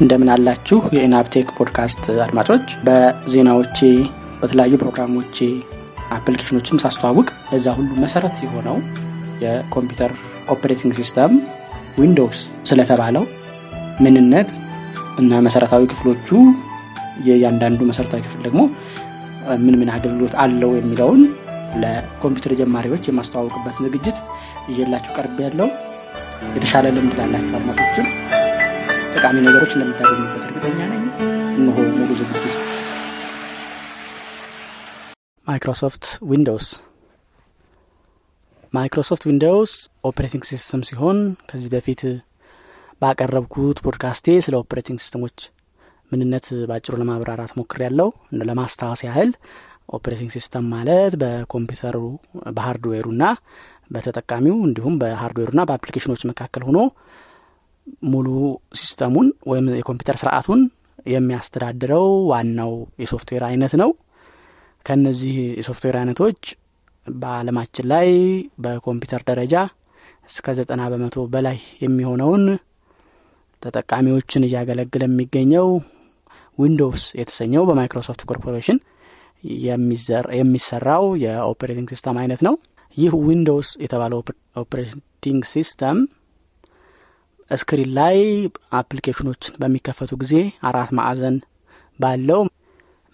እንደምን አላችሁ? የ ENAB Tech podcast አድማጮች በዜናዎቼ በተለያዩ ፕሮግራሞቼ application ኖችን ሳስተዋውቅ ለዛ ሁሉ መሰረት የሆነው የኮምፒውተር operating system Windows ስለተባለው ምንነት እና መሰረታዊ ክፍሎቹ የእያንዳንዱ መሰረታዊ ክፍል ደግሞ ምን ምን አገልግሎት አለው የሚለውን ለኮምፒውተር ጀማሪዎች የማስተዋወቅበትን ዝግጅት ይዤላችሁ ቀርብያለው የተሻለ ልምድ ላላችሁ አድማጮችም ጠቃሚ ነገሮች እንደምታገኙበት እርግጠኛ ነኝ። እነሆ ሙሉ ዝግጅቱ Microsoft Windows። Microsoft Windows operating system ሲሆን ከዚህ በፊት ባቀረብኩት ፖድካስቴ ስለ operating system ኦች ምንነት በአጭሩ ለማብራራት ሞክሪያለው ለማስታወስ ያህል operating system ማለት በኮምፒውተሩ በ hardware ኡና በተጠቃሚው እንዲሁም በሃርድዌሩና በአፕሊኬሽኖች መካከል ሆኖ ሙሉ system ኡን ወይም የኮምፒውተር ስርዓቱን የሚያስተዳድረው ዋናው የሶፍትዌር አይነት ነው። ከነዚህ የሶፍትዌር አይነቶች በአለማችን ላይ በኮምፒውተር ደረጃ እስከ ዘጠና በመቶ በላይ የሚሆነውን ተጠቃሚዎችን እያገለግለ የሚገኘው Windows የተሰኘው በ Microsoft Corporation የሚሰራው የ operating system አይነት ነው። ይህ Windows የተባለው operating system screen ላይ application ኦችን በሚከፈቱ ጊዜ አራት ማዕዘን ባለው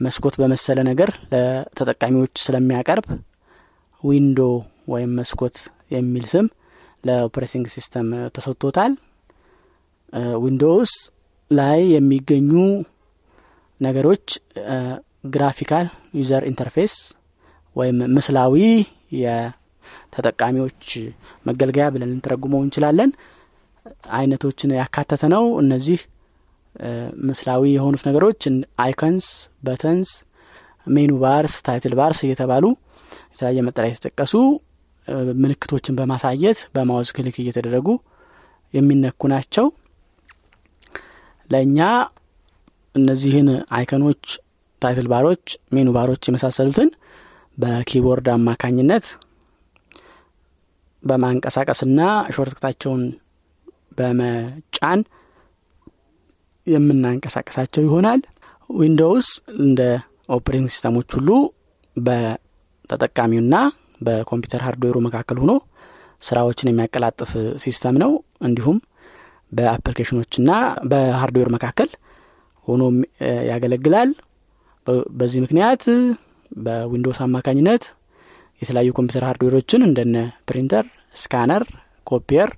መስኮት በመሰለ ነገር ለተጠቃሚዎች ስለሚያቀርብ window ወይም መስኮት የሚል ስም ለ operating system ተሰጥቶታል። Windows ላይ የሚገኙ ነገሮች graphical user interface ወይም ምስላዊ የተጠቃሚዎች መገልገያ ብለን ልንተረጉመው እንችላለን አይነቶችን ያካተተ ነው። እነዚህ ምስላዊ የሆኑት ነገሮች icons buttons menu bars title bars እየተባሉ የተለያየ መጠሪያ የተጠቀሱ ምልክቶችን በማሳየት በ mouse click እየተደረጉ የሚነኩ ናቸው። ለእኛ እነዚህን icon ኦች title bar ኦች menu bar ኦች የመሳሰሉትን በ keyboard አማካኝነት በማንቀሳቀስና shortcut ኣቸውን በመጫን የምናንቀሳቀሳቸው ይሆናል። Windows እንደ operating system ኦች ሁሉ በተጠቃሚውና በኮምፒውተር hardware ኡ መካከል ሆኖ ስራዎችን የሚያቀላጥፍ system ነው። እንዲሁም በ application ኦችና በ hardware መካከል ሆኖ ያገለግላል። በዚህ ምክንያት በ Windows አማካኝነት የተለያዩ ኮምፒውተር hardware ኦችን እንደነ printer scanner copier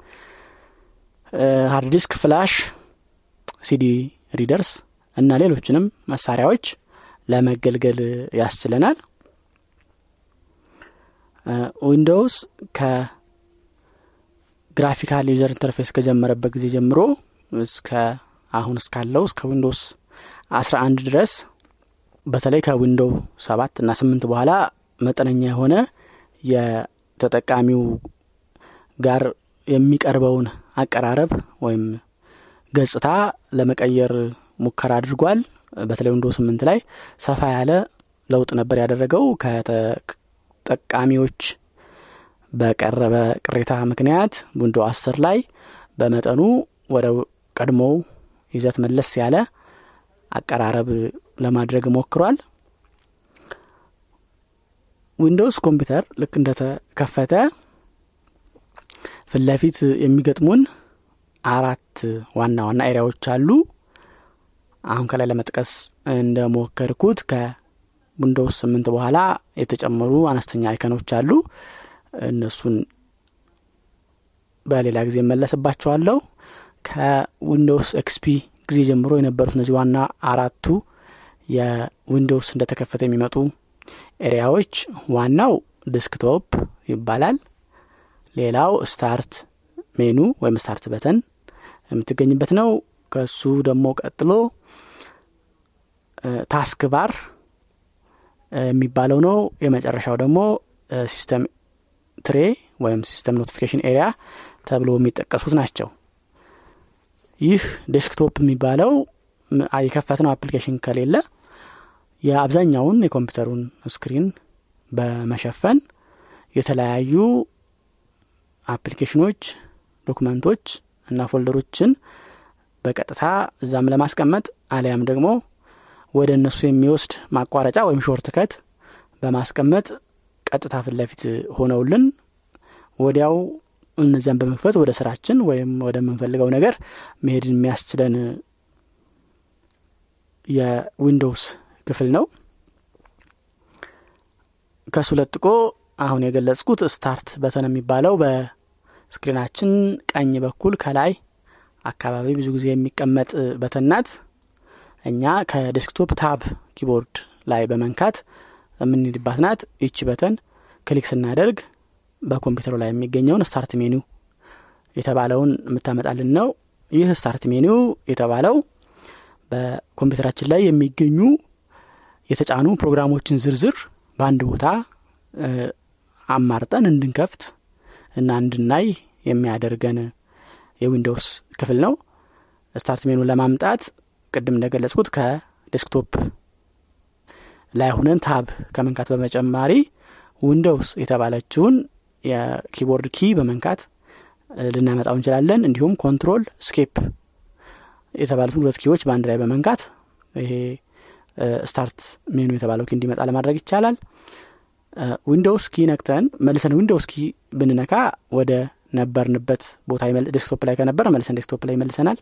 hard disk flash CD readers እና ሌሎችንም መሳሪያዎች ለመገልገል ያስችለናል። Windows ከ graphical user interface ከጀመረበት ጊዜ ጀምሮ እስከ አሁን እስካለው እስከ Windows አስራ አንድ ድረስ በተለይ ከ Window ሰባት እና ስምንት በኋላ መጠነኛ የሆነ የተጠቃሚው ጋር የሚቀርበውን አቀራረብ ወይም ገጽታ ለመቀየር ሙከራ አድርጓል። በተለይ Window ስምንት ላይ ሰፋ ያለ ለውጥ ነበር ያደረገው። ከተጠቃሚዎች በቀረበ ቅሬታ ምክንያት Window አስር ላይ በመጠኑ ወደ ቀድሞው ይዘት መለስ ያለ አቀራረብ ለማድረግ ሞክሯል። Windows ኮምፒውተር ልክ እንደተከፈተ ፊት ለፊት የሚገጥሙን አራት ዋና ዋና area ዎች አሉ። አሁን ከላይ ለመጥቀስ እንደሞከርኩት ከ Windows ስምንት በኋላ የተጨመሩ አነስተኛ icon ኦች አሉ። እነሱን በሌላ ጊዜ እመለስባቸዋለሁ ከ Windows XP ጊዜ ጀምሮ የነበሩት እነዚህ ዋና አራቱ የ Windows እንደተከፈተ የሚመጡ area ዎች ዋናው desktop ይባላል ሌላው start menu ወይም start button የምትገኝበት ነው። ከሱ ደግሞ ቀጥሎ task bar የሚባለው ነው። የመጨረሻው ደግሞ system tray ወይም system notification area ተብሎ የሚጠቀሱት ናቸው። ይህ desktop የሚባለው የከፈትነው application ከሌለ የአብዛኛውን የኮምፒውተሩን screen በመሸፈን የተለያዩ application ኦች document ኦች እና folder ኦችን በቀጥታ እዛም ለማስቀመጥ አሊያም ደግሞ ወደ እነሱ የሚወስድ ማቋረጫ ወይም shortcut በማስቀመጥ ቀጥታ ፊት ሆነውልን ወዲያው እነዚያን በመክፈት ወደ ስራችን ወይም ወደምንፈልገው ነገር መሄድ የሚያስችለን የ Windows ክፍል ነው። ከሱ ለጥቆ አሁን የገለጽኩት start button የሚባለው በ screen ኣችን ቀኝ በኩል ከላይ አካባቢ ብዙ ጊዜ የሚቀመጥ button ናት እኛ ከ desktop tab keyboard ላይ በመንካት የምንሄድባት ናት። ይቺ button click ስናደርግ በኮምፒውተሩ ላይ የሚገኘውን start menu የተባለውን የምታመጣልን ነው። ይህ start menu የተባለው በኮምፒውተራችን ላይ የሚገኙ የተጫኑ ፕሮግራሞችን ዝርዝር በአንድ ቦታ አማርጠን እንድንከፍት እና እንድናይ የሚያደርገን የ Windows ክፍል ነው። start menu ን ለማምጣት ቅድም እንደገለጽኩት ከ desktop ላይ ሁነን tab ከመንካት በተጨማሪ Windows የተባለችውን የ keyboard key በመንካት ልናመጣው እንችላለን። እንዲሁም control escape የተባሉትን ሁለት key ዎች በአንድ ላይ በመንካት ይሄ start menu የተባለው key እንዲመጣ ለማድረግ ይቻላል Windows key ነክተን መልሰን Windows key ብንነካ ወደ ነበርንበት ቦታ desktop ላይ ከነበርን መልሰን desktop ላይ ይመልሰናል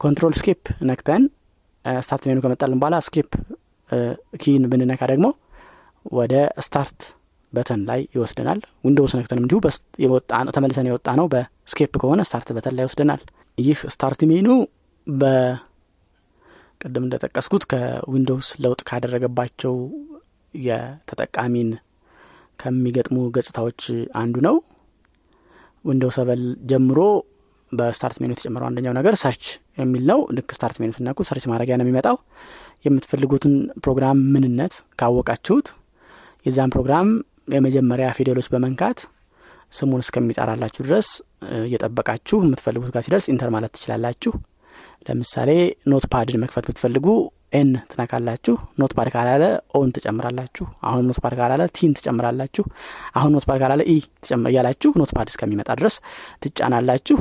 control escape ነክተን start menu ከመጣልን በኋላ escape key ን ብንነካ ደግሞ ወደ start button ላይ ይወስደናል። Windows ነክተንም እንዲሁ ተመልሰን የወጣነው በ escape ከሆነ start button ላይ ይወስደናል። ይህ start menu በቅድም እንደጠቀስኩት ከ Windows ለውጥ ካደረገባቸው የተጠቃሚን ከሚገጥሙ ገጽታዎች አንዱ ነው። Windows seven ጀምሮ በ start menu የተጨመረው አንደኛው ነገር search የሚል ነው። ልክ start menu ስትነኩ search ማድረጊያ ነው የሚመጣው። የምትፈልጉትን ፕሮግራም ምንነት ካወቃችሁት የዛን ፕሮግራም የመጀመሪያ ፊደሎች በመንካት ስሙን እስከሚጠራላችሁ ድረስ እየጠበቃችሁ የምትፈልጉት ጋር ሲደርስ enter ማለት ትችላላችሁ። ለምሳሌ Notepad ን መክፈት ብትፈልጉ N ትነካላችሁ Notepad ካላለ O ን ትጨምራላችሁ። አሁን Notepad ካላለ T ን ትጨምራላችሁ። አሁን Notepad ካላለ E እያላችሁ Notepad እስከሚመጣ ድረስ ትጫናላችሁ።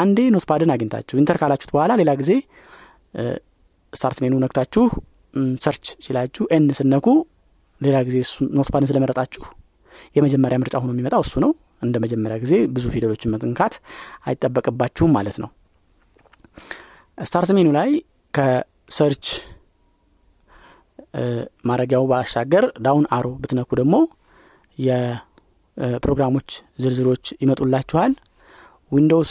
አንዴ Notepad ን አግኝታችሁ enter ካላችሁት በኋላ ሌላ ጊዜ start menu ነክታችሁ search ሲላችሁ N ስትነኩ ሌላ ጊዜ Notepad ን ስለመረጣችሁ የመጀመሪያ ምርጫ ሆኖ የሚመጣው እሱ ነው። እንደ መጀመሪያ ጊዜ ብዙ ፊደሎችን መንካት አይጠበቅባችሁም ማለት ነው። start menu ላይ ከ search ማድረጊያው ባሻገር down arrow ብትነኩ ደግሞ የፕሮግራሞች ዝርዝሮች ይመጡላችኋል። Windows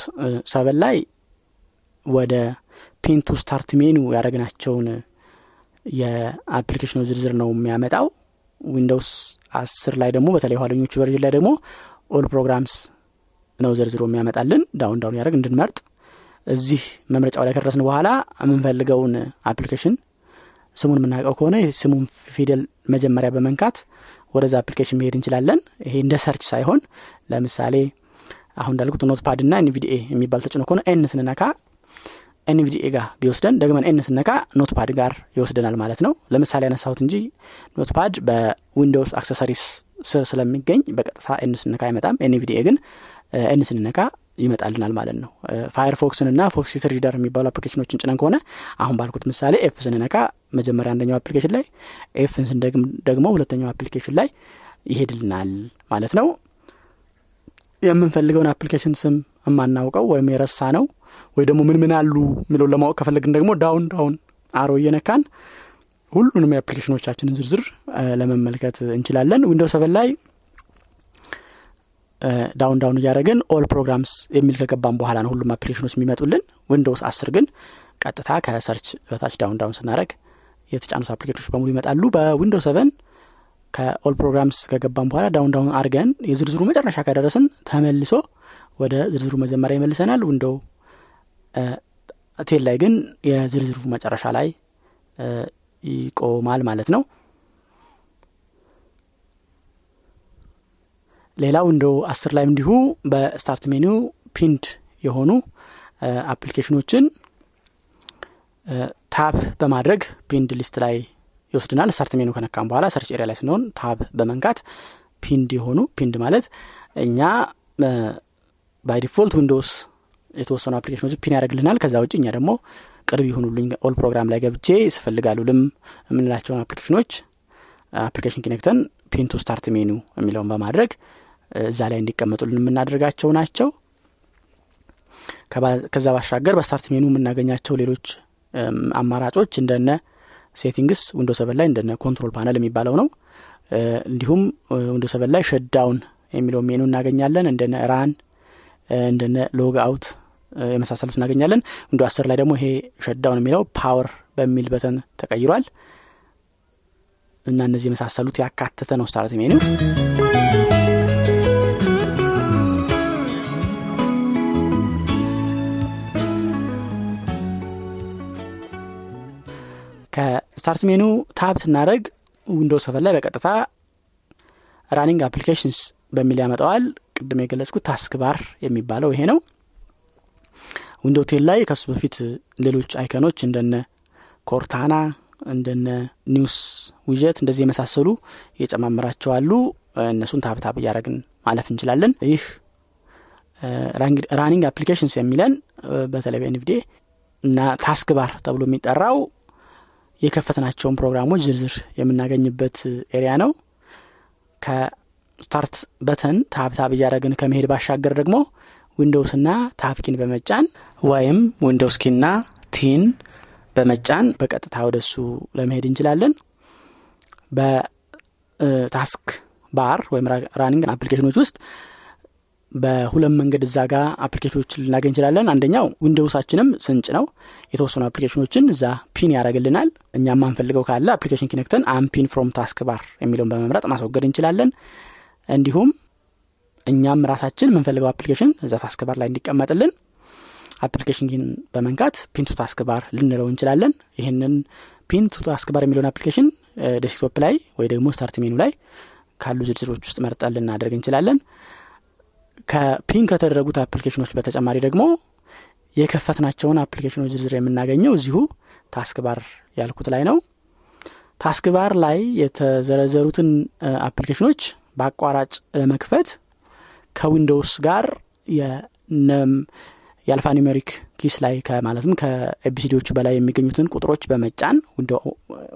seven ላይ ወደ pin to start menu ያደረግናቸውን የ application ኖች ዝርዝር ነው የሚያመጣው። Windows አስር ላይ ደግሞ በተለይ ኋለኞቹ version ላይ ደግሞ all programs ነው ዘርዝሮ የሚያመጣልን። down down እያደረግን እንድንመርጥ እዚህ መምረጫው ላይ ከደረስን በኋላ የምንፈልገውን application ስሙን የምናውቀው ከሆነ ስሙን ፊደል መጀመሪያ በመንካት ወደዛ application መሄድ እንችላለን። ይሄ እንደ search ሳይሆን ለምሳሌ አሁን እንዳልኩት Notepad ና NVDA የሚባል ተጭኖ ከሆነ N ስንነካ NVDA ጋር ቢወስደን ደግመን N ስንነካ Notepad ጋር ይወስደናል ማለት ነው። ለምሳሌ ያነሳሁት እንጂ Notepad በ Windows accessories ስር ስለሚገኝ በቀጥታ N ስንነካ አይመጣም። NVDA ግን N ስንነካ ይመጣልናል ማለት ነው። Firefox ን ና Foxit Reader የሚባሉ application ኖችን ጭነን ከሆነ አሁን ባልኩት ምሳሌ F ስንነካ መጀመሪያ አንደኛው application ላይ F ን ስንደግም ደግሞ ሁለተኛው application ላይ ይሄድልናል ማለት ነው። የምንፈልገውን application ስም የማናውቀው ወይም የረሳነው ወይ ደግሞ ምን ምን አሉ የሚለውን ለማወቅ ከፈለግን ደግሞ down down arrow እየነካን ሁሉንም የ application ኖቻችንን ዝርዝር ለመመልከት እንችላለን። Window seven ላይ down down እያደረግን all programs የሚል ከገባን በኋላ ነው ሁሉም application ኖች የሚመጡልን። Windows አስር ግን ቀጥታ ከ search በታች down down ስናደረግ የተጫኑት application ኖች በሙሉ ይመጣሉ። በ Window seven ከ all programs ከገባን በኋላ down down አድርገን የዝርዝሩ መጨረሻ ከደረስን ተመልሶ ወደ ዝርዝሩ መጀመሪያ ይመልሰናል። Window ten ላይ ግን የዝርዝሩ መጨረሻ ላይ ይቆማል ማለት ነው ሌላው Window አስር ላይም እንዲሁ በ start menu pinned የሆኑ application ኖችን tab በማድረግ pinned list ላይ ይወስድናል። start menu ከነካን በኋላ search area ላይ ስንሆን tab በመንካት pinned የሆኑ pinned ማለት እኛ by default Windows የተወሰኑ application ኖች pin ያደርግልናል። ከዛ ውጭ እኛ ደግሞ ቅርብ ይሁኑልኝ all program ላይ ገብቼ ስፈልግ አልልም የምንላቸውን አፕሊኬሽኖች application key ነክተን pin start menu የሚለውን በማድረግ እዛ ላይ እንዲቀመጡልን የምናደርጋቸው ናቸው። ከዛ ባሻገር በ start menu የምናገኛቸው ሌሎች አማራጮች እንደነ settings Window seven ላይ እንደነ control panel የሚባለው ነው። እንዲሁም Window seven ላይ shutdown የሚለው ሜኑ እናገኛለን። እንደነ run እንደነ log out የመሳሰሉት እናገኛለን። Window አስር ላይ ደግሞ ይሄ shutdown የሚለው power በሚል button ተቀይሯል። እና እነዚህ የመሳሰሉት ያካተተ ነው start menu ከ start menu tab ስናደረግ Window seven ላይ በቀጥታ running applications በሚል ያመጣዋል። ቅድም የገለጽኩት taskbar የሚባለው ይሄ ነው። Windows ten ላይ ከሱ በፊት ሌሎች አይከኖች እንደነ Cortana እንደነ news widget እንደዚህ የመሳሰሉ እየጨማመራቸው አሉ። እነሱን tab tab እያደረግን ማለፍ እንችላለን። ይህ running applications የሚለን በተለይ በ NVDA እና task bar ተብሎ የሚጠራው የከፈትናቸውን ፕሮግራሞች ዝርዝር የምናገኝበት area ነው። ከ start button tab tab እያደረግን ከመሄድ ባሻገር ደግሞ Windows ና tab key ን በመጫን ወይም Windows key ና T ን በመጫን በቀጥታ ወደሱ ለመሄድ እንችላለን። በ task bar ወይም running አፕሊኬሽኖች ውስጥ በሁለት መንገድ እዛ ጋ አፕሊኬሽኖች ልናገኝ እንችላለን። አንደኛው Windows ኣችንም ስንጭነው። የተወሰኑ አፕሊኬሽኖችን እዛ pin ያደረግልናል እኛ ማንፈልገው ካለ application key ነክተን unpin from task bar የሚለውን በመምረጥ ማስወገድ እንችላለን። እንዲሁም እኛም ራሳችን የምንፈልገው አፕሊኬሽን እዛ task bar ላይ እንዲቀመጥልን አፕሊኬሽን በመንካት pin to task bar ልንለው እንችላለን። ይህንን pin to task bar የሚለውን አፕሊኬሽን desktop ላይ ወይ ደግሞ start menu ላይ ካሉ ዝርዝሮች ውስጥ መርጠን ልናደርግ እንችላለን ከ pin ከተደረጉት አፕሊኬሽኖች በተጨማሪ ደግሞ የከፈትናቸውን አፕሊኬሽኖች ዝርዝር የምናገኘው እዚሁ task bar ያልኩት ላይ ነው። task bar ላይ የተዘረዘሩትን አፕሊኬሽኖች በአቋራጭ ለመክፈት ከ Windows ጋር የ alphanumeric keys ላይ ማለትም ከ ABCD ዎቹ በላይ የሚገኙትን ቁጥሮች በመጫን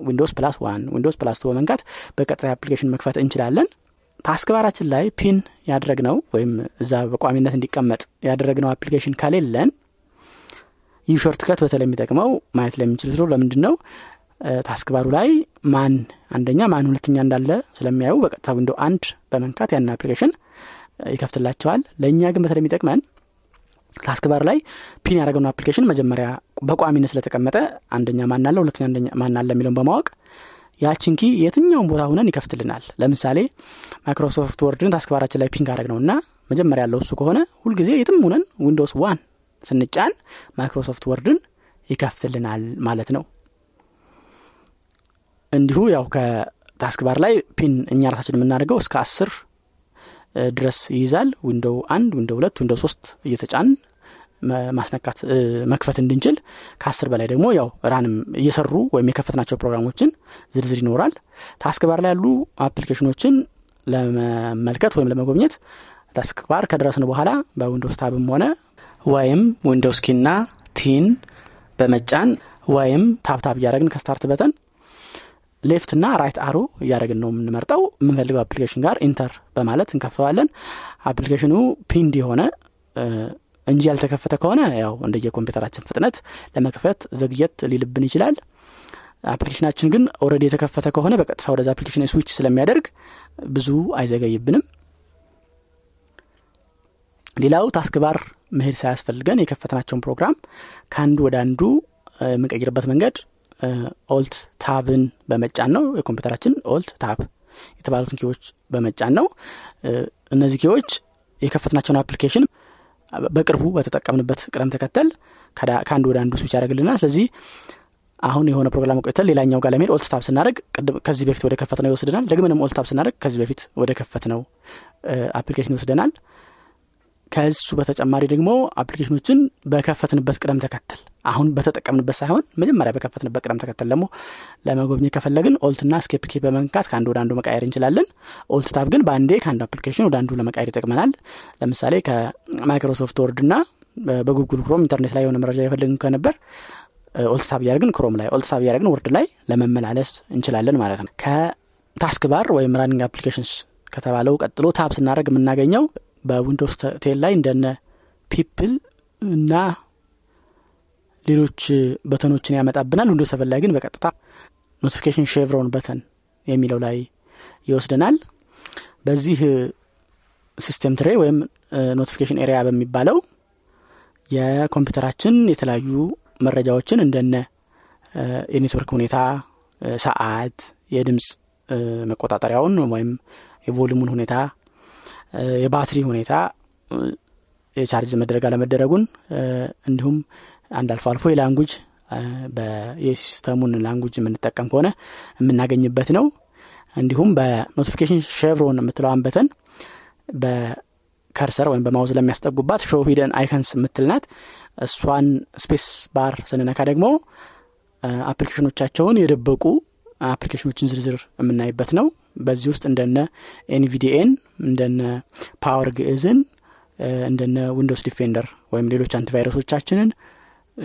Windows plus one Windows plus two በመንካት በቀጣይ አፕሊኬሽን መክፈት እንችላለን። task ላይ pin ያደረግነው ወይም እዛ በቋሚነት እንዲቀመጥ ያደረግነው አፕሊኬሽን ከሌለን ይህ shortcut በተለይ የሚጠቅመው ማየት ለሚችሉት ለምንድን ነው task bar ኡ ላይ ማን አንደኛ ማን ሁለተኛ እንዳለ ስለሚያዩ በቀጥታ Window አንድ በመንካት ያን አፕሊኬሽን ይከፍትላቸዋል። ለእኛ ግን በተለይ የሚጠቅመን task bar ላይ pin ያደረገውን አፕሊኬሽን መጀመሪያ በቋሚነት ስለተቀመጠ አንደኛ ማን አለ ሁለተኛ ማን አለ የሚለውን በማወቅ ያችን key የትኛውን ቦታ ሁነን ይከፍትልናል? ለምሳሌ Microsoft Word ን task bar ኣችን ላይ pin ካደረግነው እና መጀመሪያ ያለው እሱ ከሆነ ሁልጊዜ የትም ሁነን Windows one ስንጫን Microsoft Word ን ይከፍትልናል ማለት ነው። እንዲሁ ያው ከ task bar ላይ pin እኛ ራሳችን የምናደርገው እስከ አስር ድረስ ይይዛል። Window አንድ Window ሁለት Window ሶስት እየተጫን ማስነካት መክፈት እንድንችል ከአስር በላይ ደግሞ ያው run ም እየሰሩ ወይም የከፈትናቸው ፕሮግራሞችን ዝርዝር ይኖራል። task ላይ ያሉ አፕሊኬሽኖችን ለመመልከት ወይም ለመጎብኘት task bar ከደረስን በኋላ በ Windows tab ም ሆነ ወይም Windows key ና T ን በመጫን ወይም tab tab እያደረግን ከ start button left ና right arrow እያደረግን ነው የምንመርጠው። የምንፈልገው አፕሊኬሽን ጋር enter በማለት እንከፍተዋለን። አፕሊኬሽኑ pinned የሆነ እንጂ ያልተከፈተ ከሆነ ያው እንደየ ኮምፒውተራችን ፍጥነት ለመክፈት ዘግየት ሊልብን ይችላል። አፕሊኬሽናችን ግን already የተከፈተ ከሆነ በቀጥታ ወደዛ አፕሊኬሽን ስዊች ስለሚያደርግ ብዙ አይዘገይብንም። ሌላው task bar መሄድ ሳያስፈልገን የከፈትናቸውን ፕሮግራም ከአንዱ ወደ አንዱ የምንቀይርበት መንገድ Alt Tab ን በመጫን ነው። የኮምፒውተራችን Alt Tab የተባሉትን key ዎች በመጫን ነው። እነዚህ key ዎች የከፈትናቸውን አፕሊኬሽን በቅርቡ በተጠቀምንበት ቅደም ተከተል ከአንዱ ወደ አንዱ ስዊች ያደርግልናል። ስለዚህ አሁን የሆነ ፕሮግራም ቆይተን ሌላኛው ጋር ለመሄድ Alt ስናደርግ ከዚህ በፊት ወደከፈትነው ይወስድናል ደግመንም Alt ስናደርግ ከዚህ በፊት ወደከፈትነው አፕሊኬሽን ይወስደናል። ከሱ በተጨማሪ ደግሞ አፕሊኬሽኖችን በከፈትንበት ቅደም ተከተል አሁን በተጠቀምንበት ሳይሆን መጀመሪያ በከፈትንበት ቅደም ተከተል ደግሞ ለመጎብኘት ከፈለግን Alt ና Escape key በመንካት ከአንዱ ወደ አንዱ መቃየር እንችላለን። Alt Tab ግን በአንዴ ከአንዱ አፕሊኬሽን ወደ አንዱ ለመቃየር ይጠቅመናል። ለምሳሌ ከ Microsoft Word ና በ Google Chrome ኢንተርኔት ላይ የሆነ መረጃ የፈለግን ከነበር Alt Tab እያደርግን Chrome ላይ Alt Tab እያደርግን Word ላይ ለመመላለስ እንችላለን ማለት ነው። ከ task bar ወይም running applications ከተባለው ቀጥሎ tab ስናደርግ የምናገኘው በ Windows ten ላይ እንደነ people እና ሌሎች button ኦችን ያመጣብናል። Windows seven ላይ ግን በቀጥታ notification chevron button የሚለው ላይ ይወስደናል። በዚህ system tray ወይም notification area በሚባለው የኮምፒውተራችን የተለያዩ መረጃዎችን እንደነ የኔትወርክ ሁኔታ ሰዓት የድምፅ መቆጣጠሪያውን ወይም የ volume ኡን ሁኔታ የባትሪ ሁኔታ የቻርጅ መደረግ አለመደረጉን እንዲሁም አንድ አልፎ አልፎ የ language የሲስተሙን language የምንጠቀም ከሆነ የምናገኝበት ነው። እንዲሁም በ notification chevron የምትለዋን button በ cursor ወይም በ mouse ለሚያስጠጉባት show hidden icons የምትልናት እሷን space bar ስንነካ ደግሞ አፕሊኬሽኖቻቸውን የደበቁ አፕሊኬሽኖችን ዝርዝር የምናይበት ነው። በዚህ ውስጥ እንደነ NVDA ን እንደነ Power Geez ን እንደነ Windows Defender ወይም ሌሎች antivirus ኦቻችንን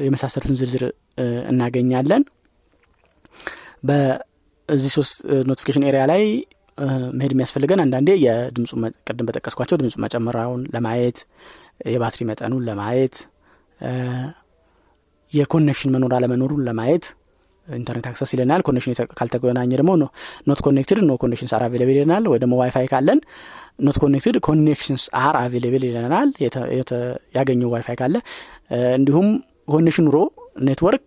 የመሳሰሉትን ዝርዝር እናገኛለን። በዚህ ሶስት notification area ላይ መሄድ የሚያስፈልገን አንዳንዴ የድምፁ ቅድም በጠቀስኳቸው ድምፁ መጨመሪያውን ለማየት የባትሪ መጠኑን ለማየት የ connection መኖር አለመኖሩን ለማየት internet access ይለናል። connection ካልተገናኘ ደግሞ Not connected no connections are available ይለናል። ወይ ደግሞ ዋይፋይ ካለን not connected connections are available ይለናል። ያገኘው ዋይፋይ ካለ እንዲሁም connection ኖሮ network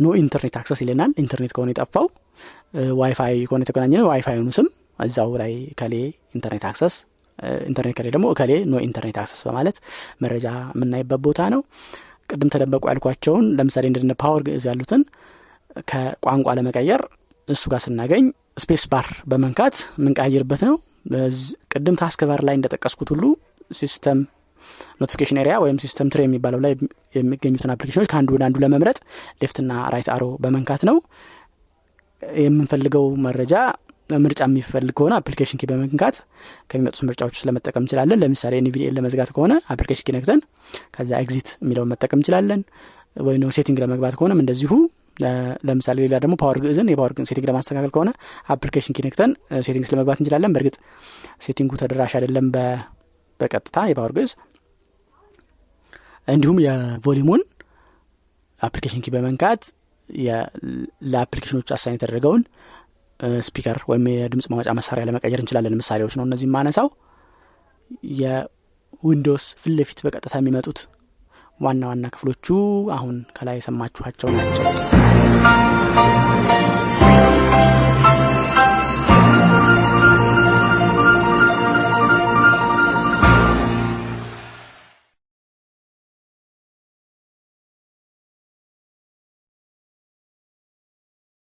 no internet access ይለናል። ኢንተርኔት ከሆነ የጠፋው ዋይፋይ ከሆነ የተገናኘ ነው ዋይፋይኑ ስም እዛው ላይ ካለ internet access ኢንተርኔት ከሌለ ደግሞ ከሌለ no internet access በማለት መረጃ የምናይበት ቦታ ነው። ቅድም ተደበቁ ያልኳቸውን ለምሳሌ እንደነ Power Geez ያሉትን ከቋንቋ ለመቀየር እሱ ጋር ስናገኝ space bar በመንካት የምንቀያይርበት ነው። ቅድም task bar ላይ እንደጠቀስኩት ሁሉ system notification area ወይም system tray የሚባለው ላይ የሚገኙትን application ኦች ከአንዱ ወደ አንዱ ለመምረጥ left ና right arrow በመንካት ነው። የምንፈልገው መረጃ ምርጫ የሚፈልግ ከሆነ application key በመንካት ከሚመጡት ምርጫዎች ውስጥ ለመጠቀም እንችላለን። ለምሳሌ NVDA ን ለመዝጋት ከሆነ application key ነክተን ከዛ exit የሚለውን መጠቀም እንችላለን። ወይም setting ለመግባት ከሆነም እንደዚሁ። ለምሳሌ ሌላ ደግሞ Power Geez ን የ Power setting ለማስተካከል ከሆነ application key ነክተን settings ለመግባት እንችላለን። በእርግጥ setting ኡ ተደራሽ አይደለም በቀጥታ የ Power Geez እንዲሁም የ volume ኡን application key በመንካት ለ application ኦች assign የተደረገውን speaker ወይም የድምፅ ማውጫ መሳሪያ ለመቀየር እንችላለን ምሳሌዎች ነው እነዚህ ማነሳው። የዊንዶውስ ፊት በቀጥታ የሚመጡት ዋና ዋና ክፍሎቹ አሁን ከላይ የሰማችኋቸው ናቸው